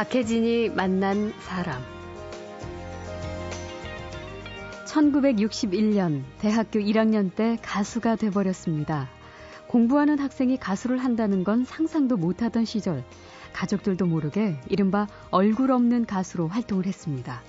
박혜진이 만난 사람 1961년 대학교 1학년 때 가수가 돼버렸습니다. 공부하는 학생이 가수를 한다는 건 상상도 못하던 시절 가족들도 모르게 이른바 얼굴 없는 가수로 활동을 했습니다.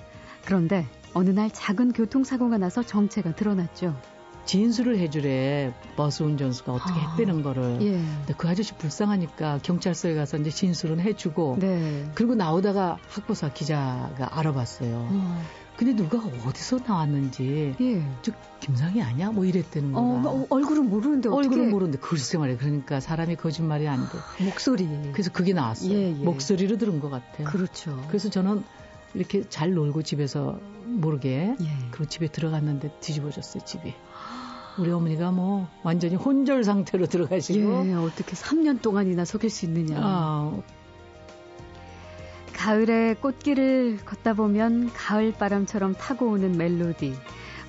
그런데 어느 날 작은 교통사고가 나서 정체가 드러났죠. 진술을 해주래 버스 운전수가 어떻게 아, 했다는 거를. 예. 근데 그 아저씨 불쌍하니까 경찰서에 가서 이제 진술은 해주고. 네. 그리고 나오다가 학보사 기자가 알아봤어요. 어, 근데 누가 어디서 나왔는지 예. 저 김상희 아니야? 뭐 이랬다는 어, 거야. 어, 얼굴은 모르는데 어떻게 얼굴은 모르는데 글쎄 말이야. 그러니까 사람이 거짓말이 안 돼. 목소리. 그래서 그게 나왔어요. 예, 예. 목소리로 들은 것 같아요. 그렇죠. 그래서 저는 이렇게 잘 놀고 집에서 모르게 예. 그 집에 들어갔는데 뒤집어졌어요 집이. 우리 어머니가 뭐 완전히 혼절 상태로 들어가시고 예, 어떻게 3년 동안이나 속일 수 있느냐. 아, 가을에 꽃길을 걷다 보면 가을 바람처럼 타고 오는 멜로디.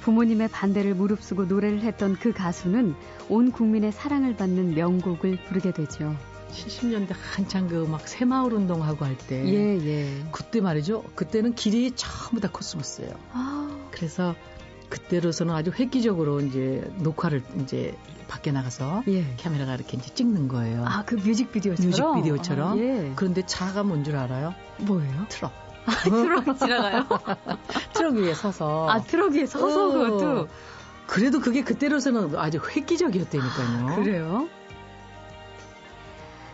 부모님의 반대를 무릅쓰고 노래를 했던 그 가수는 온 국민의 사랑을 받는 명곡을 부르게 되죠. 70년대 한창 그 막 새마을 운동하고 할 때 예, 예. 그때 말이죠. 그때는 길이 전부 다 코스모스예요. 아, 그래서 그때로서는 아주 획기적으로 이제 녹화를 이제 밖에 나가서 예. 카메라가 이렇게 이제 찍는 거예요. 아, 그 뮤직비디오처럼? 뮤직비디오처럼. 아, 예. 그런데 차가 뭔 줄 알아요? 뭐예요? 트럭. 트럭 지나가요? 트럭 위에 서서. 아, 트럭 위에 서서 어. 그것도? 그래도 그게 그때로서는 아주 획기적이었다니까요. 그래요?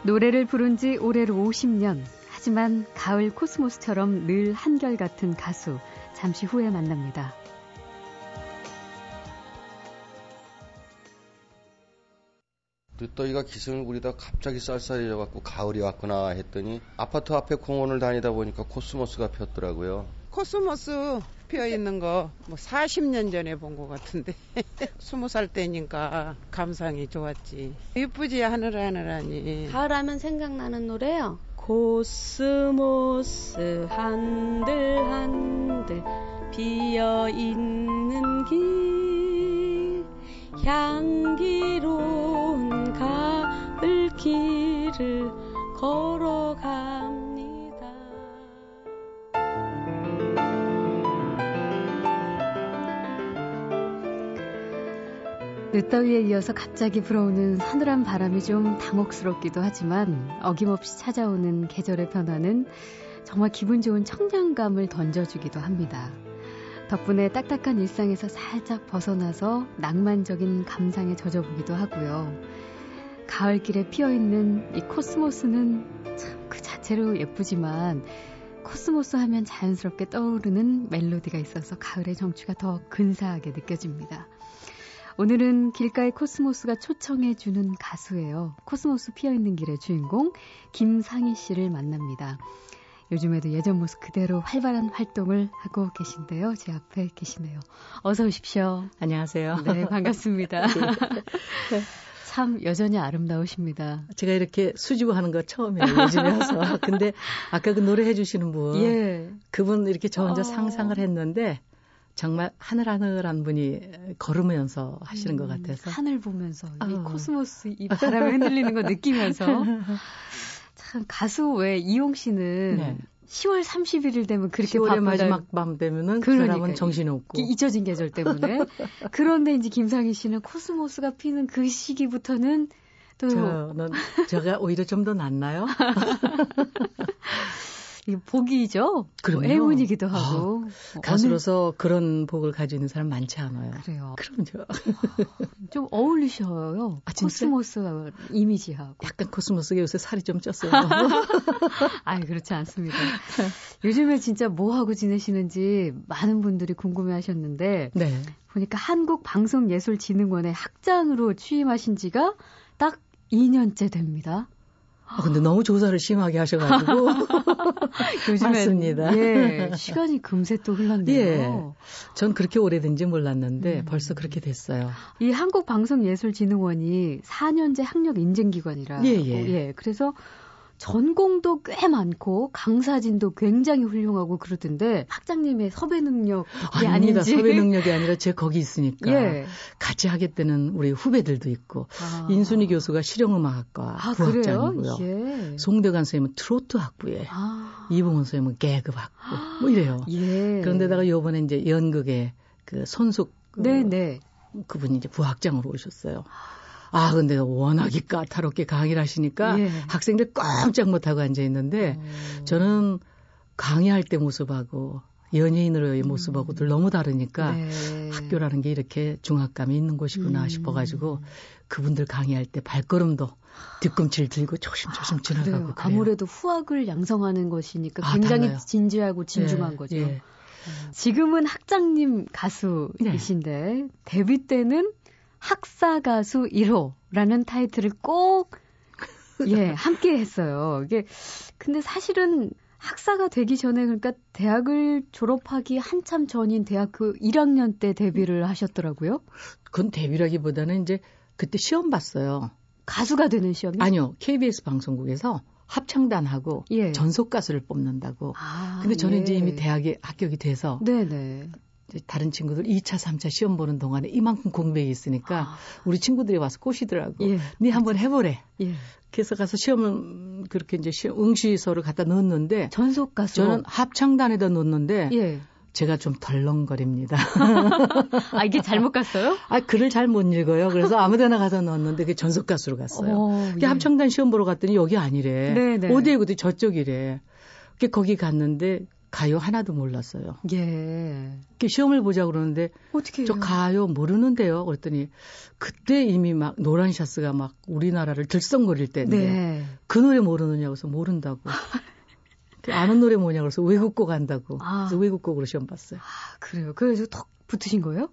노래를 부른 지 올해로 50년. 하지만 가을 코스모스처럼 늘 한결같은 가수. 잠시 후에 만납니다. 늦더위가 기승을 부리다 갑자기 쌀쌀해져 갖고 가을이 왔구나 했더니 아파트 앞에 공원을 다니다 보니까 코스모스가 폈더라고요. 코스모스 피어 있는 거 뭐 40년 전에 본 것 같은데 20살 때니까 감상이 좋았지. 이쁘지 하늘 하늘하니. 가을하면 생각나는 노래요. 코스모스 한들한들 피어 있는 길 향기로운 가을 길을 걸어갑니다. 늦더위에 이어서 갑자기 불어오는 서늘한 바람이 좀 당혹스럽기도 하지만 어김없이 찾아오는 계절의 변화는 정말 기분 좋은 청량감을 던져주기도 합니다. 덕분에 딱딱한 일상에서 살짝 벗어나서 낭만적인 감상에 젖어보기도 하고요. 가을길에 피어있는 이 코스모스는 참 그 자체로 예쁘지만 코스모스 하면 자연스럽게 떠오르는 멜로디가 있어서 가을의 정취가 더 근사하게 느껴집니다. 오늘은 길가의 코스모스가 초청해 주는 가수예요. 코스모스 피어있는 길의 주인공 김상희 씨를 만납니다. 요즘에도 예전 모습 그대로 활발한 활동을 하고 계신데요. 제 앞에 계시네요. 어서 오십시오. 안녕하세요. 네, 반갑습니다. 참 여전히 아름다우십니다. 제가 이렇게 수줍어 하는 거 처음이에요, 요즘에 와서. 근데 아까 그 노래 해주시는 분. 예. 그분 이렇게 저 혼자 어. 상상을 했는데 정말 하늘하늘한 분이 걸으면서 하시는 것 같아서. 하늘 보면서 이 아우. 코스모스 이 바람에 흔들리는 거 느끼면서 참 가수 외 이용 씨는 네. 10월 31일 되면 그렇게 10월의 바쁘다. 마지막 밤 되면은 그 그러니까요. 사람은 정신이 없고. 이- 잊혀진 계절 때문에. 그런데 이제 김상희 씨는 코스모스가 피는 그 시기부터는 또 저는 제가 오히려 좀 더 낫나요? 이게 복이죠. 그럼요. 뭐 행운이기도 하고. 어, 가수로서 그런 복을 가지고 있는 사람 많지 않아요. 어느- 그래요. 그럼요. 좀 어울리셔요. 아? 코스모스 이미지하고. 약간 코스모스가 요새 살이 좀 쪘어요. 아니 그렇지 않습니다. 요즘에 진짜 뭐 하고 지내시는지 많은 분들이 궁금해 하셨는데 네. 보니까 한국방송예술진흥원의 학장으로 취임하신 지가 딱 2년째 됩니다. 아, 근데 너무 조사를 심하게 하셔가지고. 요즘에 맞습니다. 예, 시간이 금세 또 흘렀네요. 예. 전 그렇게 오래된지 몰랐는데 음. 벌써 그렇게 됐어요. 이 한국방송예술진흥원이 4년제 학력 인증기관이라. 예, 예. 그래서 전공도 꽤 많고 강사진도 굉장히 훌륭하고 그러던데 학장님의 섭외 능력이 아닙니다. 아닌지. 섭외 능력이 아니라 제 거기 있으니까 예. 같이 하겠다는 우리 후배들도 있고 아. 인순이 교수가 실용음악학과 아? 부학장이고요. 예. 송대관 선생님은 트로트 학부에 아. 이봉원 선생님은 개그 학부 뭐 이래요. 예. 그런데다가 요번에 이제 연극에 그 손숙 그 네네. 그분이 이제 부학장으로 오셨어요. 아, 근데 워낙에 까다롭게 강의를 하시니까 예. 학생들 꼼짝 못하고 앉아 있는데 어. 저는 강의할 때 모습하고 연예인으로의 모습하고 들 너무 다르니까 음. 네. 학교라는 게 이렇게 중압감이 있는 곳이구나 음. 싶어가지고 그분들 강의할 때 발걸음도 뒤꿈치를 들고 조심조심 지나가고 그래요. 그래요. 아무래도 후학을 양성하는 것이니까 아, 굉장히 달라요. 진지하고 진중한 예, 거죠. 예. 지금은 학장님 가수이신데 데뷔 때는 학사 가수 1호라는 타이틀을 꼭 예, 함께 했어요. 이게 근데 사실은 학사가 되기 전에 그러니까 대학을 졸업하기 한참 전인 대학교 1학년 때 데뷔를 하셨더라고요. 그건 데뷔라기보다는 이제 그때 시험 봤어요. 가수가 되는 시험이 아니요, KBS 방송국에서 합창단하고 예. 전속 가수를 뽑는다고. 아, 근데 저는 예. 이제 이미 대학에 합격이 돼서 네네. 다른 친구들 2차, 3차 시험 보는 동안에 이만큼 공백이 있으니까 아, 우리 친구들이 와서 꼬시더라고. 예. 네 한번 해보래. 예. 그래서 가서 시험을 그렇게 이제 시험, 응시서를 갖다 넣었는데 전속 가수. 저는 합창단에다 넣었는데 예. 제가 좀 덜렁거립니다. 아 이게 잘못 갔어요? 아 글을 잘 못 읽어요. 그래서 아무데나 가서 넣었는데 그게 전속 가수로 갔어요. 어, 그게 예. 합창단 시험 보러 갔더니 여기 아니래. 네네. 어디에 그때 저쪽이래. 그게 거기 갔는데 가요 하나도 몰랐어요. 예. 시험을 보자 그러는데 어떻게 저 가요 모르는데요. 그랬더니 그때 이미 막 노란 샤스가 막 우리나라를 들썩거릴 때인데 네. 그 노래 모르느냐고 해서 모른다고. 그 아는 노래 뭐냐고 해서 외국곡 한다고. 아. 그래서 외국곡으로 시험 봤어요. 아, 그래요. 그래서 턱 붙으신 거예요?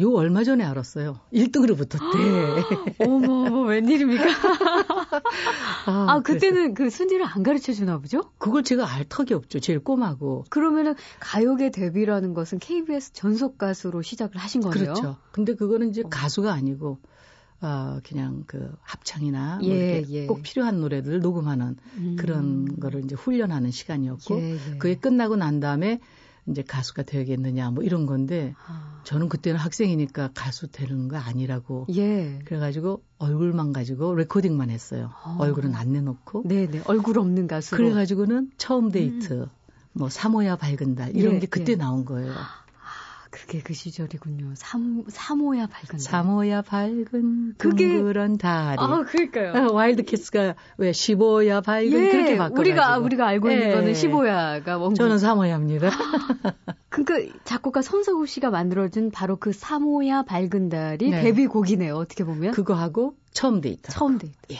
요 얼마 전에 알았어요. 1등으로 붙었대. 어머, 웬일입니까? 아, 아, 그때는 그 순위를 안 가르쳐 주나 보죠? 그걸 제가 알 턱이 없죠. 제일 꼬마고. 그러면은 가요계 데뷔라는 것은 KBS 전속 가수로 시작을 하신 거네요. 그렇죠. 근데 그거는 이제 어. 가수가 아니고 어, 그냥 그 합창이나 뭐 예, 이렇게 예. 꼭 필요한 노래들을 녹음하는 음. 그런 거를 이제 훈련하는 시간이었고 예, 예. 그게 끝나고 난 다음에 이제 가수가 되겠느냐 뭐 이런 건데 아, 저는 그때는 학생이니까 가수 되는 거 아니라고 예. 그래가지고 얼굴만 가지고 레코딩만 했어요. 어. 얼굴은 안 내놓고 네네. 얼굴 없는 가수로. 그래가지고는 처음 데이트 뭐 삼오야 밝은 달 이런 예, 게 그때 예. 나온 거예요. 아, 그게 그 시절이군요. 삼, 삼오야 밝은 날. 삼오야 밝은 그게- 둥그런 달이 아, 그러니까요. 어, 와일드 캐츠가 왜 15야 밝은 예, 그렇게 바꿔 우리가 우리가 알고 있는 예. 거는 15야가 원곡. 저는 사모야입니다. 그러니까 작곡가 손석우 씨가 만들어준 바로 그 사모야 밝은 달이 네. 데뷔곡이네요. 어떻게 보면 그거 하고 처음 데이트. 처음 데이트. 예.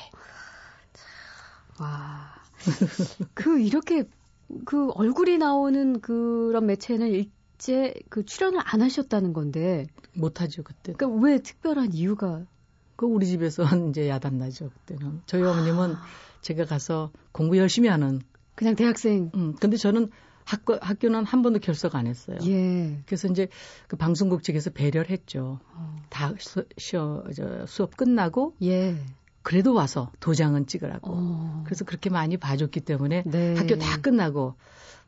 와. 그 이렇게 그 얼굴이 나오는 그런 매체는 일제 그 출연을 안 하셨다는 건데 못하죠 그때. 그러니까 왜 특별한 이유가 그 우리 집에서 이제 야단 나죠 그때는. 저희 어머님은 제가 가서 공부 열심히 하는. 그냥 대학생 음, 근데 저는 학교 학교는 한 번도 결석 안 했어요. 예. 그래서 이제 그 방송국 측에서 배려를 했죠. 어. 다 수, 쉬어, 저, 수업 끝나고 예. 그래도 와서 도장은 찍으라고. 어. 그래서 그렇게 많이 봐줬기 때문에 네. 학교 다 끝나고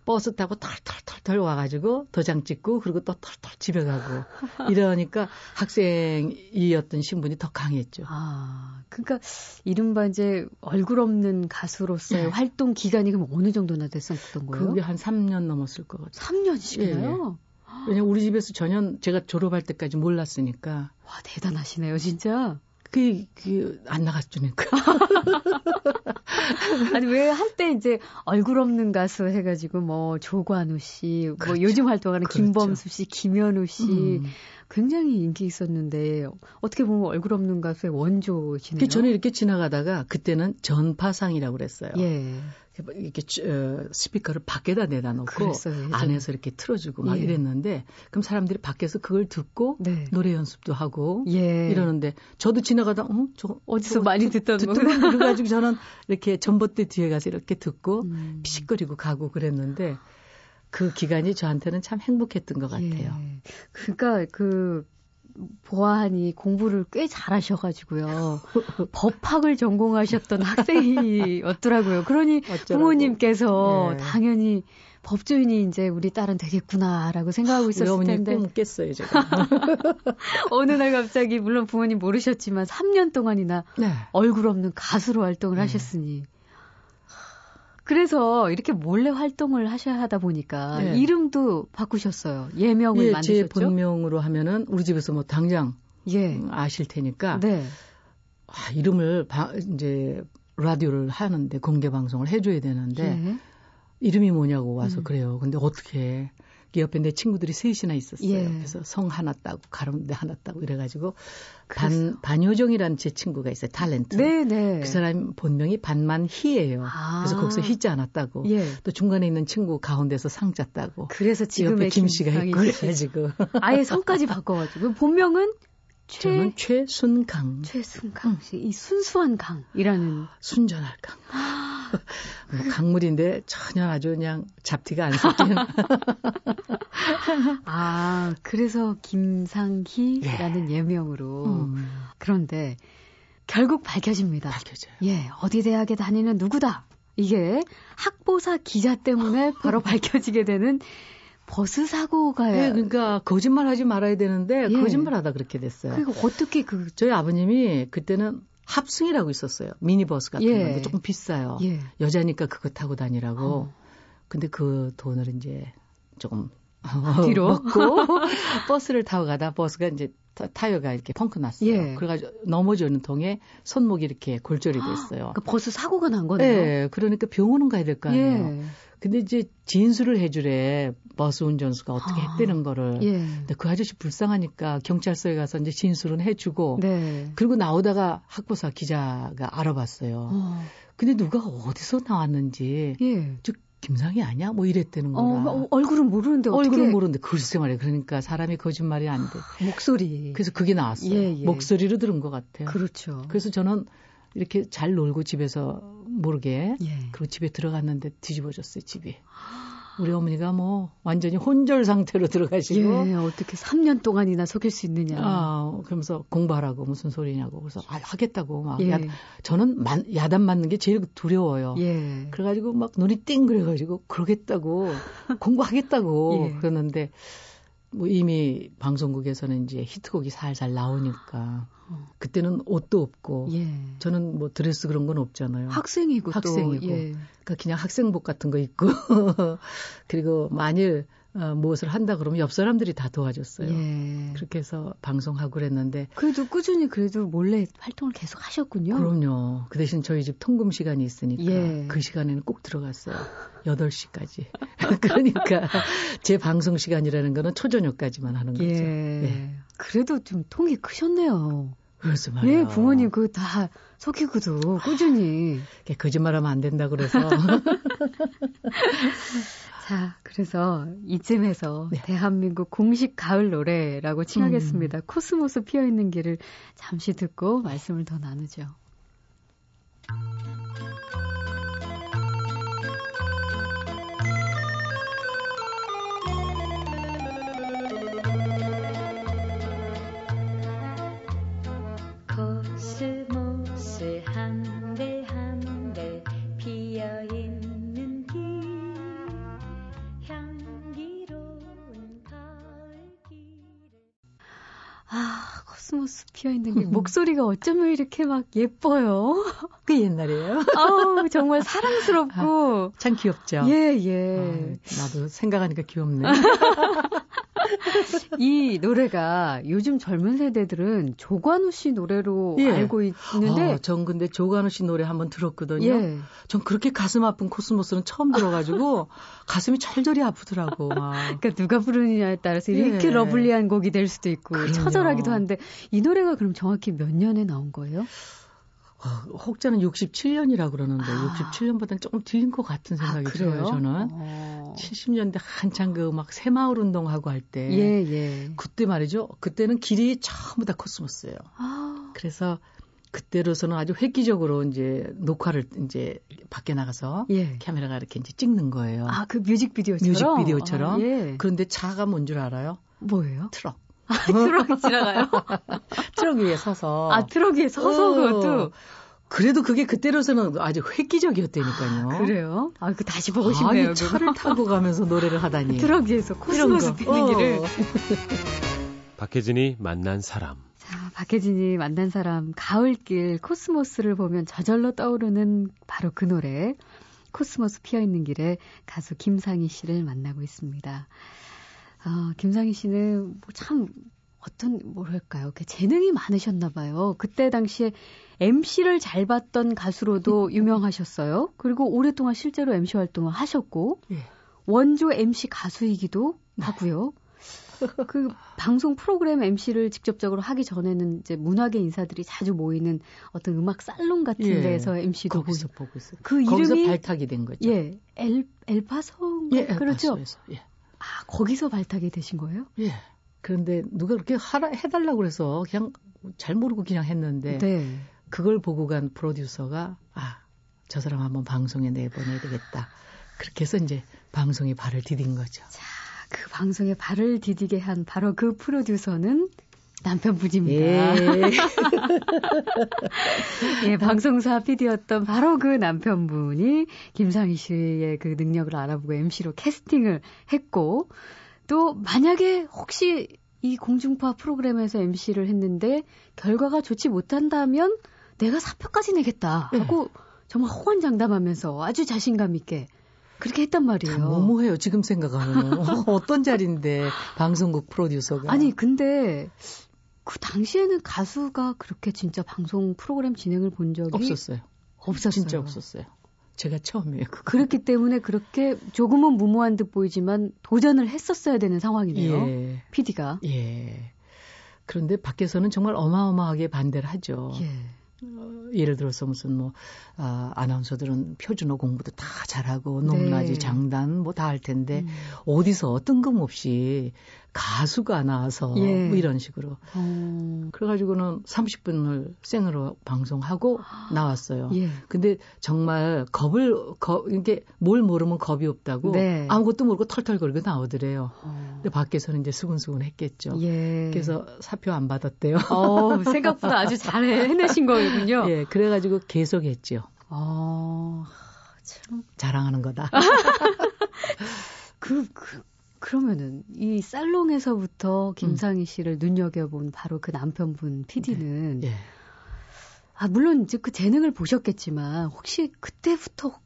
버스 타고 털털털털 와가지고 도장 찍고 그리고 또 털털 집에 가고 이러니까 학생이었던 신분이 더 강했죠. 아, 그러니까 이른바 이제 얼굴 없는 가수로서의 네. 활동 기간이 그럼 어느 정도나 됐었던 거예요? 그게 한 3년 넘었을 것 같아요. 3년씩이나요? 왜냐면 우리 집에서 전혀 제가 졸업할 때까지 몰랐으니까 와, 대단하시네요, 진짜. 그, 그, 안 나갔으니까. 아니, 왜 한때 이제 얼굴 없는 가수 해가지고 뭐 조관우 씨, 뭐 그렇죠. 요즘 활동하는 그렇죠. 김범수 씨, 김현우 씨 음. 굉장히 인기 있었는데 어떻게 보면 얼굴 없는 가수의 원조시네요. 그 저는 이렇게 지나가다가 그때는 전파상이라고 그랬어요. 예. 이렇게 어, 스피커를 밖에다 내다 놓고 그랬어요, 예전에. 안에서 이렇게 틀어주고 막 예. 이랬는데 그럼 사람들이 밖에서 그걸 듣고 네. 노래 연습도 하고 예. 이러는데 저도 지나가다 어, 저 어디서 많이 듣- 듣던 듣더라 그래가지고 저는 이렇게 전봇대 뒤에 가서 이렇게 듣고 음. 피식거리고 가고 그랬는데 그 기간이 저한테는 참 행복했던 것 같아요. 예. 그러니까 그 보아하니 공부를 꽤 잘하셔가지고요. 법학을 전공하셨던 학생이었더라고요. 그러니 어쩌라고. 부모님께서 네. 당연히 법조인이 이제 우리 딸은 되겠구나라고 생각하고 있었을 텐데 꿈 깼어요, 제가. 어느 날 갑자기 물론 부모님 모르셨지만 3년 동안이나 네. 얼굴 없는 가수로 활동을 네. 하셨으니 그래서 이렇게 몰래 활동을 하셔야 하다 보니까 네. 이름도 바꾸셨어요. 예명을 예, 제 만드셨죠? 본명으로 하면은 우리 집에서 뭐 당장 예. 음, 아실 테니까 네. 아, 이름을 바, 이제 라디오를 하는데 공개 방송을 해줘야 되는데 예. 이름이 뭐냐고 와서 음. 그래요. 근데 어떻게 그 옆에 내 친구들이 셋이나 있었어요. 예. 그래서 성 하나 따고 가운데 하나 따고 이래가지고. 반 반효정이라는 제 친구가 있어요. 탤런트. 네, 네. 그 사람 본명이 반만희예요. 아. 그래서 거기서 희자 하나 따고 예. 또 중간에 있는 친구 가운데서 상자 따고 그래서 지금의 김 씨가 있고. 그래가지고 아예 성까지 바꿔가지고 본명은 최 저는 최순강 최순강 씨. 이 순수한 강이라는 순전할 강. 뭐 강물인데 전혀 아주 그냥 잡티가 안 섞이는 아 그래서 김상희라는 예 명으로 음, 그런데 결국 밝혀집니다. 밝혀져요. 예, 어디 대학에 다니는 누구다. 이게 학보사 기자 때문에 바로 밝혀지게 되는 버스 사고가 네, 그러니까 거짓말하지 말아야 되는데 예. 거짓말하다 그렇게 됐어요. 그리고 어떻게 그 저희 아버님이 그때는 합승이라고 있었어요. 미니버스 같은 예. 건데 조금 비싸요. 예. 여자니까 그거 타고 다니라고. 어. 근데 그 돈을 이제 조금 뒤로? 먹고 버스를 타고 가다 버스가 이제 타- 타이어가 이렇게 펑크 났어요. 예. 그래가지고 넘어지는 통에 손목이 이렇게 골절이 됐어요. 그러니까 버스 사고가 난 거네요. 네, 그러니까 병원은 가야 될 거 아니에요. 예. 근데 이제 진술을 해주래 버스 운전수가 어떻게 아. 했다는 거를. 예. 근데 그 아저씨 불쌍하니까 경찰서에 가서 이제 진술은 해주고. 네. 그리고 나오다가 학보사 기자가 알아봤어요. 어. 근데 누가 어디서 나왔는지 예. 저 김상이 아니야? 뭐 이랬다는 어, 거라. 어, 얼굴은 모르는데 어떻게 얼굴은 모르는데 글쎄 말이야. 그러니까 사람이 거짓말이 안 돼. 목소리. 그래서 그게 나왔어요. 예, 예. 목소리로 들은 것 같아요. 그렇죠. 그래서 저는 이렇게 잘 놀고 집에서 모르게 예. 그리고 집에 들어갔는데 뒤집어졌어요 집이. 우리 어머니가 뭐 완전히 혼절 상태로 들어가시고 예, 어떻게 3년 동안이나 속일 수 있느냐. 아, 그러면서 공부하라고 무슨 소리냐고 그래서 아, 하겠다고 막 예. 야, 저는 만, 야단 맞는 게 제일 두려워요. 예. 그래 가지고 막 눈이 띵 그래 가지고 그러겠다고 공부하겠다고 예. 그러는데 뭐 이미 방송국에서는 이제 히트곡이 살살 나오니까 어. 그때는 옷도 없고 예. 저는 뭐 드레스 그런 건 없잖아요. 학생이고 학생이고. 또 예. 그러니까 그냥 학생복 같은 거 입고 그리고 만일 어, 무엇을 한다 그러면 옆 사람들이 다 도와줬어요. 예. 그렇게 해서 방송하고 그랬는데 그래도 꾸준히 그래도 몰래 활동을 계속 하셨군요. 그럼요. 그 대신 저희 집 통금 시간이 있으니까 예. 그 시간에는 꼭 들어갔어요. 8시까지. 그러니까 제 방송 시간이라는 거는 초저녁까지만 하는 거죠. 예. 네. 그래도 좀 통이 크셨네요. 그래서 말이에요. 예, 부모님 그거 다 속이고도 꾸준히. 거짓말하면 안 된다 그래서 자, 그래서 이쯤에서 네. 대한민국 공식 가을 노래라고 칭하겠습니다. 음. 코스모스 피어 있는 길을 잠시 듣고 말씀을 더 나누죠. 코스모스 피어 있는 길 목소리가 어쩌면 이렇게 막 예뻐요. 그 옛날이에요. 아우, 정말 사랑스럽고. 참 귀엽죠. 예, 예. 아, 나도 생각하니까 귀엽네. 이 노래가 요즘 젊은 세대들은 조관우 씨 노래로 예. 알고 있는데 아, 전 근데 조관우 씨 노래 한번 들었거든요. 예. 전 그렇게 가슴 아픈 코스모스는 처음 들어가지고 가슴이 처절히 아프더라고. 막. 그러니까 누가 부르느냐에 따라서 이렇게 예. lovely한 곡이 될 수도 있고 그럼요. 처절하기도 한데 이 노래가 그럼 정확히 몇 년에 나온 거예요? 어, 혹자는 67년이라 그러는데 아. 67년보다는 조금 뒤인 것 같은 생각이 들어요. 저는 어. 70년대 한창 그 막 새마을 운동하고 할 때. 예, 예. 그때 말이죠. 그때는 길이 전부 다 코스모스예요. 아, 그래서 그때로서는 아주 획기적으로 이제 녹화를 이제 밖에 나가서 예. 카메라가 이렇게 이제 찍는 거예요. 아, 그 뮤직비디오처럼? 뮤직비디오처럼. 아, 예. 그런데 차가 뭔 줄 알아요? 뭐예요? 트럭. 트럭 지나가요? 트럭 위에 서서. 아, 트럭 위에 서서 어. 그것도. 그래도 그게 그때로서는 아주 획기적이었다니까요. 그래요? 아, 그 다시 보고 싶네요. 아니. 차를 타고 가면서 노래를 하다니. 트럭 위에서 코스모스 거. 피는 길을. 어. 박혜진이 만난 사람. 자, 박혜진이 만난 사람, 가을길 코스모스를 보면 저절로 떠오르는 바로 그 노래. 코스모스 피어있는 길에 가수 김상희 씨를 만나고 있습니다. 아, 김상희 씨는 뭐 참, 어떤, 뭐랄까요. 그 재능이 많으셨나 봐요. 그때 당시에 MC를 잘 봤던 가수로도 유명하셨어요. 그리고 오랫동안 실제로 MC 활동을 하셨고, 예. 원조 MC 가수이기도 하고요. 그 방송 프로그램 MC를 직접적으로 하기 전에는 이제 문화계 인사들이 자주 모이는 어떤 음악 살롱 같은 예. 데서 MC도 거기서 보고 보고 있어요. 그 거기서 이름이 발탁이 된 거죠. 예, 엘 엘파성 예, 그렇죠. 엘파소에서. 예. 아, 거기서 발탁이 되신 거예요? 예. 그런데 누가 그렇게 하라, 해달라고 그래서 그냥 잘 모르고 그냥 했는데 네. 그걸 보고 간 프로듀서가 아, 저 사람 한번 방송에 내보내야 되겠다. 그렇게 해서 이제 방송에 발을 디딘 거죠. 자, 그 방송에 발을 디디게 한 바로 그 프로듀서는 남편분입니다. 예. 예, 방송사 PD였던 바로 그 남편분이 김상희 씨의 그 능력을 알아보고 MC로 캐스팅을 했고, 또 만약에 혹시 이 공중파 프로그램에서 MC를 했는데 결과가 좋지 못한다면 내가 사표까지 내겠다 하고 정말 호언장담하면서 아주 자신감 있게 그렇게 했단 말이에요. 참 너무해요. 지금 생각하면 어떤 자리인데 방송국 프로듀서가 아니 근데 그 당시에는 가수가 그렇게 진짜 방송 프로그램 진행을 본 적이 없었어요. 없었어요. 진짜 없었어요. 제가 처음이에요. 그거. 그렇기 때문에 그렇게 조금은 무모한 듯 보이지만 도전을 했었어야 되는 상황이네요. 예. PD가. 예. 그런데 밖에서는 정말 어마어마하게 반대를 하죠. 예. 어, 예를 들어서 무슨 뭐 아, 아나운서들은 표준어 공부도 다 잘하고 높낮이 네. 장단 뭐 다 할 텐데 음. 어디서 뜬금없이 가수가 나와서 예. 뭐 이런 식으로 어. 그래가지고는 30분을 생으로 방송하고 나왔어요. 예. 근데 정말 겁을 겁 이게 뭘 모르면 겁이 없다고 네. 아무것도 모르고 털털거리고 나오더래요. 어. 근데 밖에서는 이제 수근수근 했겠죠. 예. 그래서 사표 안 받았대요. 어, 생각보다 아주 잘 해내신 거군요. 예, 그래가지고 계속 했죠. 어, 참. 자랑하는 거다. 그, 그, 그러면은, 이 살롱에서부터 김상희 씨를 눈여겨본 바로 그 남편분 PD는, 예. 아, 물론 이제 그 재능을 보셨겠지만, 혹시 그때부터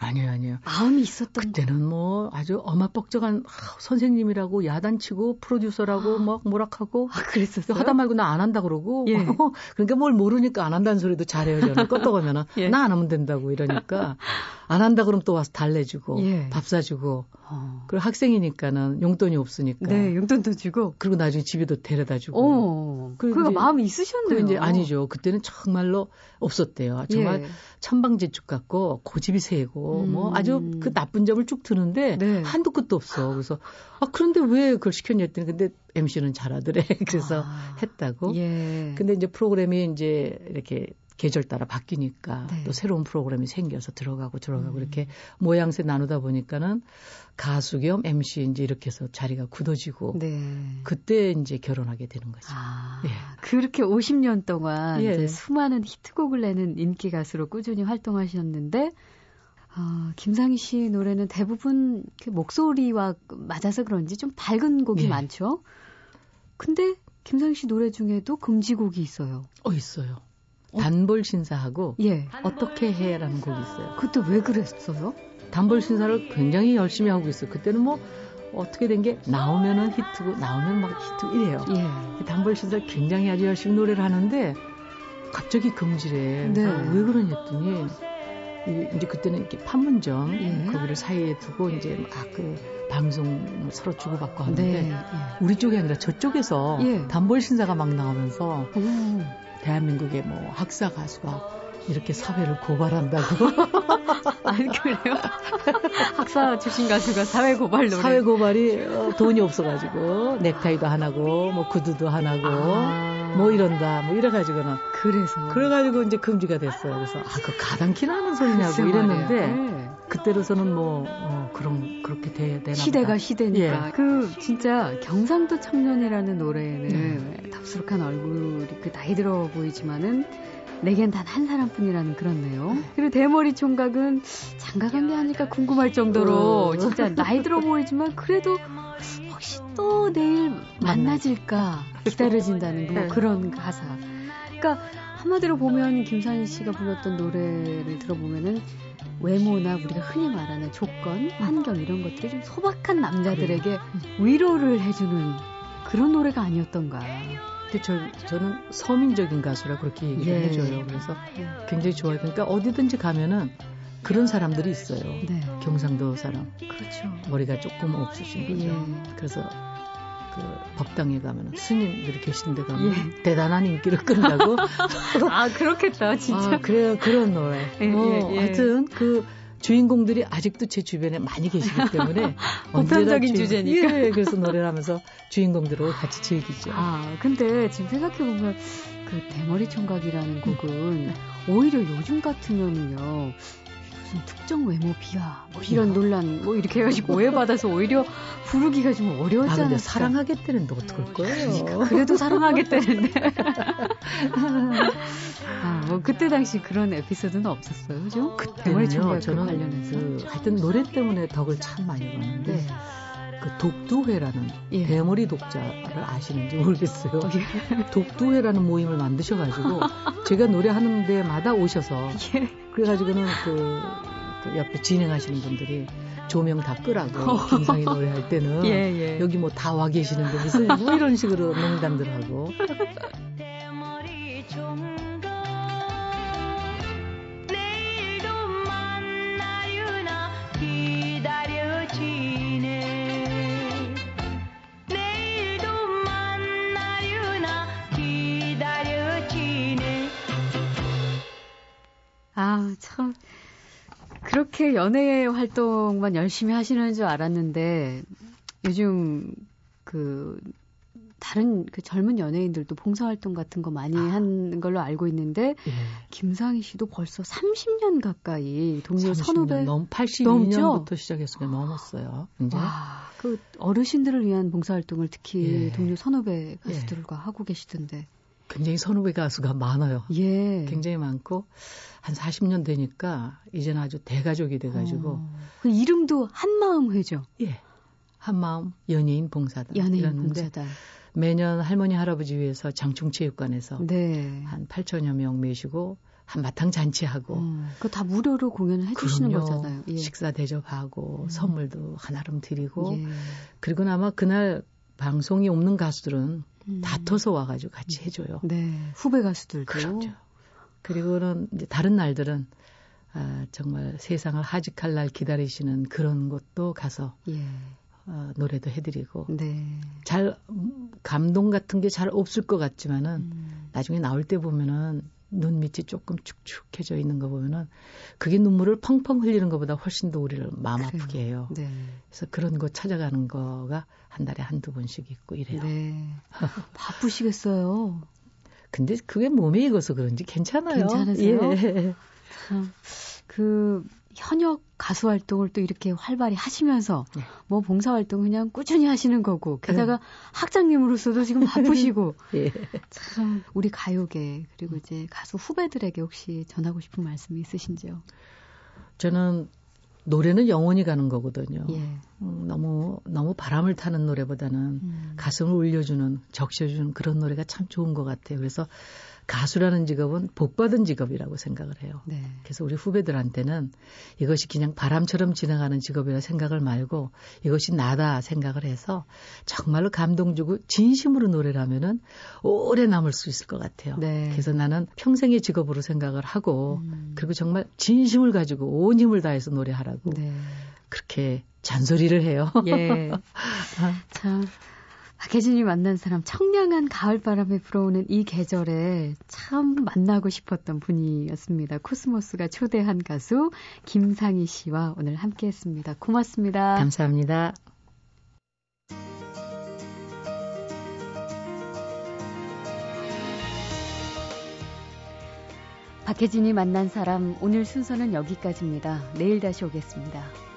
아니요, 아니요. 마음이 있었던 그때는 뭐 아주 어마뻑적한 아, 선생님이라고 야단치고 프로듀서라고 막 뭐락하고 아, 그랬었어요? 하다 말고 나 안 한다 그러고 예. 그러니까 뭘 모르니까 안 한다는 소리도 잘해요 저는 껐다가면은 예. 나안 하면 된다고 이러니까 안 한다 그러면 또 와서 달래주고 예. 밥 사주고 어. 그리고 학생이니까는 용돈이 없으니까 네, 용돈도 주고. 그리고 나중에 집에도 데려다주고 어, 그 이제- 마음이 있으셨네요. 그 이제 아니죠 그때는 정말로 없었대요 정말 예. 천방지축 같고 고집이 세고 뭐 음. 아주 그 나쁜 점을 쭉 드는데 네. 한도 끝도 없어. 그래서 아 그런데 왜 그걸 시켰냐 했더니 근데 MC는 잘하더래. 그래서 아, 했다고. 예. 근데 이제 프로그램이 이제 이렇게 계절 따라 바뀌니까 네. 또 새로운 프로그램이 생겨서 들어가고 들어가고 음. 이렇게 모양새 나누다 보니까는 가수 겸 MC 이제 이렇게 해서 자리가 굳어지고 네. 그때 이제 결혼하게 되는 거죠. 아, 예. 그렇게 50년 동안 예. 이제 수많은 히트곡을 내는 인기 가수로 꾸준히 활동하셨는데, 어, 김상희 씨 노래는 대부분 그 목소리와 맞아서 그런지 좀 밝은 곡이 예. 많죠. 근데 김상희 씨 노래 중에도 금지곡이 있어요. 어 있어요. 단볼 신사하고 예. 어떻게 해라는 곡이 있어요. 그때 왜 그랬어요? 단벌 신사를 굉장히 열심히 하고 있어요. 그때는 뭐 어떻게 된 게 나오면은 히트고 나오면 막 히트 이래요. 예. 단벌 신사 굉장히 아주 열심히 노래를 하는데 갑자기 금지래. 네. 왜 그러냐 했더니 이- 이제 그때는 이렇게 판문점 예. 거기를 사이에 두고 이제 막 그 방송 서로 주고받고 하는데 네. 예. 우리 쪽이 아니라 저쪽에서 예. 단벌 신사가 막 나오면서 오. 대한민국의 뭐 학사 가수가 이렇게 사회를 고발한다고 아니, 그래요? 학사 출신 가수가 사회 고발 노래. 사회 고발이 어, 돈이 없어가지고 넥타이도 하나고 뭐 구두도 하나고 아. 뭐 이런다 뭐 이래가지고는 그래서. 그래가지고 이제 금지가 됐어요. 그래서 아 그 가당키나 하는 소리냐고 이랬는데. 네. 그때로서는 뭐 어, 그런 그렇게 돼, 되나 시대가 보다. 시대니까. 예. 그 진짜 경상도 청년이라는 노래에는 답스룩한 얼굴이 그 나이 들어 보이지만은 내겐 단 한 사람뿐이라는 그런 내용. 그리고 대머리 총각은 장가 간 게 아닐까 궁금할 정도로 어. 진짜 나이 들어 보이지만 그래도 혹시 또 내일 만나질까 기다려진다는 뭐 네. 그런 가사. 그러니까 한마디로 보면 김산희 씨가 불렀던 노래를 들어보면은 외모나 우리가 흔히 말하는 조건, 환경 이런 것들이 좀 소박한 남자들에게 위로를 해주는 그런 노래가 아니었던가. 근데 저, 저는 서민적인 가수라 그렇게 얘기를 예. 해줘요. 그래서 굉장히 좋아요. 그러니까 어디든지 가면은 그런 사람들이 있어요. 네, 경상도 사람. 그렇죠. 머리가 조금 없으신 거죠. 예. 그래서 그 법당에 가면 스님들이 계신 데 가면 예. 대단한 인기를 끈다고 아 그렇겠다, 진짜. 아, 그래요 그런 노래 예, 어, 예, 예. 하여튼 그 주인공들이 아직도 제 주변에 많이 계시기 때문에 보편적인 주인- 주제니까. 예, 그래서 노래를 하면서 주인공들하고 같이 즐기죠 아, 근데 지금 생각해 보면 그 대머리 총각이라는 곡은 오히려 요즘 같으면요. 무슨 특정 외모 비하, 뭐 이런 논란, 뭐 이렇게 해가지고 오해받아서 오히려 부르기가 좀아 어려웠잖아요. 근데 사랑하겠다는데 어떡할 거예요 그래도 사랑하겠다는데. 아, 뭐 그때 당시 그런 에피소드는 없었어요, 좀? 대머리 그때는요 저는 관련해서. 그 하여튼 노래 때문에 덕을 참 많이 봤는데 네. 그 독두회라는 예. 대머리 독자를 아시는지 모르겠어요. 독두회라는 모임을 만드셔가지고 제가 노래하는 데마다 오셔서 예. 그래가지고는 그, 그 옆에 진행하시는 분들이 조명 다 끄라고 김상희 노래할 때는 예, 예. 여기 뭐 다 와 계시는데 무슨 뭐 이런 식으로 농담들 하고 아, 참. 그렇게 연애 활동만 열심히 하시는 줄 알았는데, 요즘, 그, 다른 그 젊은 연예인들도 봉사활동 같은 거 많이 하는 걸로 알고 있는데, 예. 김상희 씨도 벌써 30년 가까이 동료 30년 선후배. 넘 넘죠? 82년부터 시작했으니까 넘었어요. 이제 와, 그 어르신들을 위한 봉사활동을 특히 예. 동료 선후배 가수들과 하고 계시던데. 굉장히 선후배 가수가 많아요. 예. 굉장히 많고 한 40년 되니까 이제는 아주 대가족이 돼가지고 어, 그 이름도 한마음 회죠. 예 한마음 연예인 봉사단 연예인 이랬는데 봉사단. 매년 할머니 할아버지 위해서 장충체육관에서 네. 한 8천여 명 모시고 한바탕 잔치하고 어, 그거 다 무료로 공연을 해주시는 그럼요. 거잖아요. 예. 식사 대접하고 음. 선물도 하나름 드리고 예. 그리고 아마 그날 방송이 없는 가수들은 음. 다퉈서 와가지고 같이 해줘요. 네. 후배 가수들도. 그렇죠. 그리고는 이제 다른 날들은 아, 정말 세상을 하직할 날 기다리시는 그런 곳도 가서 예. 어, 노래도 해드리고 네. 잘 음, 감동 같은 게 잘 없을 것 같지만은 음. 나중에 나올 때 보면은 눈 밑이 조금 축축해져 있는 거 보면은 그게 눈물을 펑펑 흘리는 것보다 훨씬 더 우리를 마음 그래요. 아프게 해요. 네. 그래서 그런 곳 찾아가는 거가 한 달에 한두 번씩 있고 이래요. 네. 바쁘시겠어요. 근데 그게 몸에 익어서 그런지 괜찮아요. 괜찮으세요? 예. 참, 그 현역 가수 활동을 또 이렇게 활발히 하시면서 네. 뭐 봉사 활동 그냥 꾸준히 하시는 거고 게다가 학장님으로서도 지금 바쁘시고 예. 참 우리 가요계 그리고 이제 가수 후배들에게 혹시 전하고 싶은 말씀이 있으신지요? 저는 노래는 영원히 가는 거거든요. 예. 음, 너무 너무 바람을 타는 노래보다는 음. 가슴을 울려주는 적셔주는 그런 노래가 참 좋은 것 같아요. 그래서 가수라는 직업은 복 받은 직업이라고 생각을 해요. 네. 그래서 우리 후배들한테는 이것이 그냥 바람처럼 지나가는 직업이라 생각을 말고 이것이 나다 생각을 해서 정말로 감동 주고 진심으로 노래를 하면은 오래 남을 수 있을 것 같아요. 네. 그래서 나는 평생의 직업으로 생각을 하고 음. 그리고 정말 진심을 가지고 온 힘을 다해서 노래하라고 네. 그렇게 잔소리를 해요. 예. 참 박혜진이 만난 사람 청량한 가을바람에 불어오는 이 계절에 참 만나고 싶었던 분이었습니다. 코스모스가 초대한 가수 김상희 씨와 오늘 함께했습니다. 고맙습니다. 감사합니다. 박혜진이 만난 사람 오늘 순서는 여기까지입니다. 내일 다시 오겠습니다.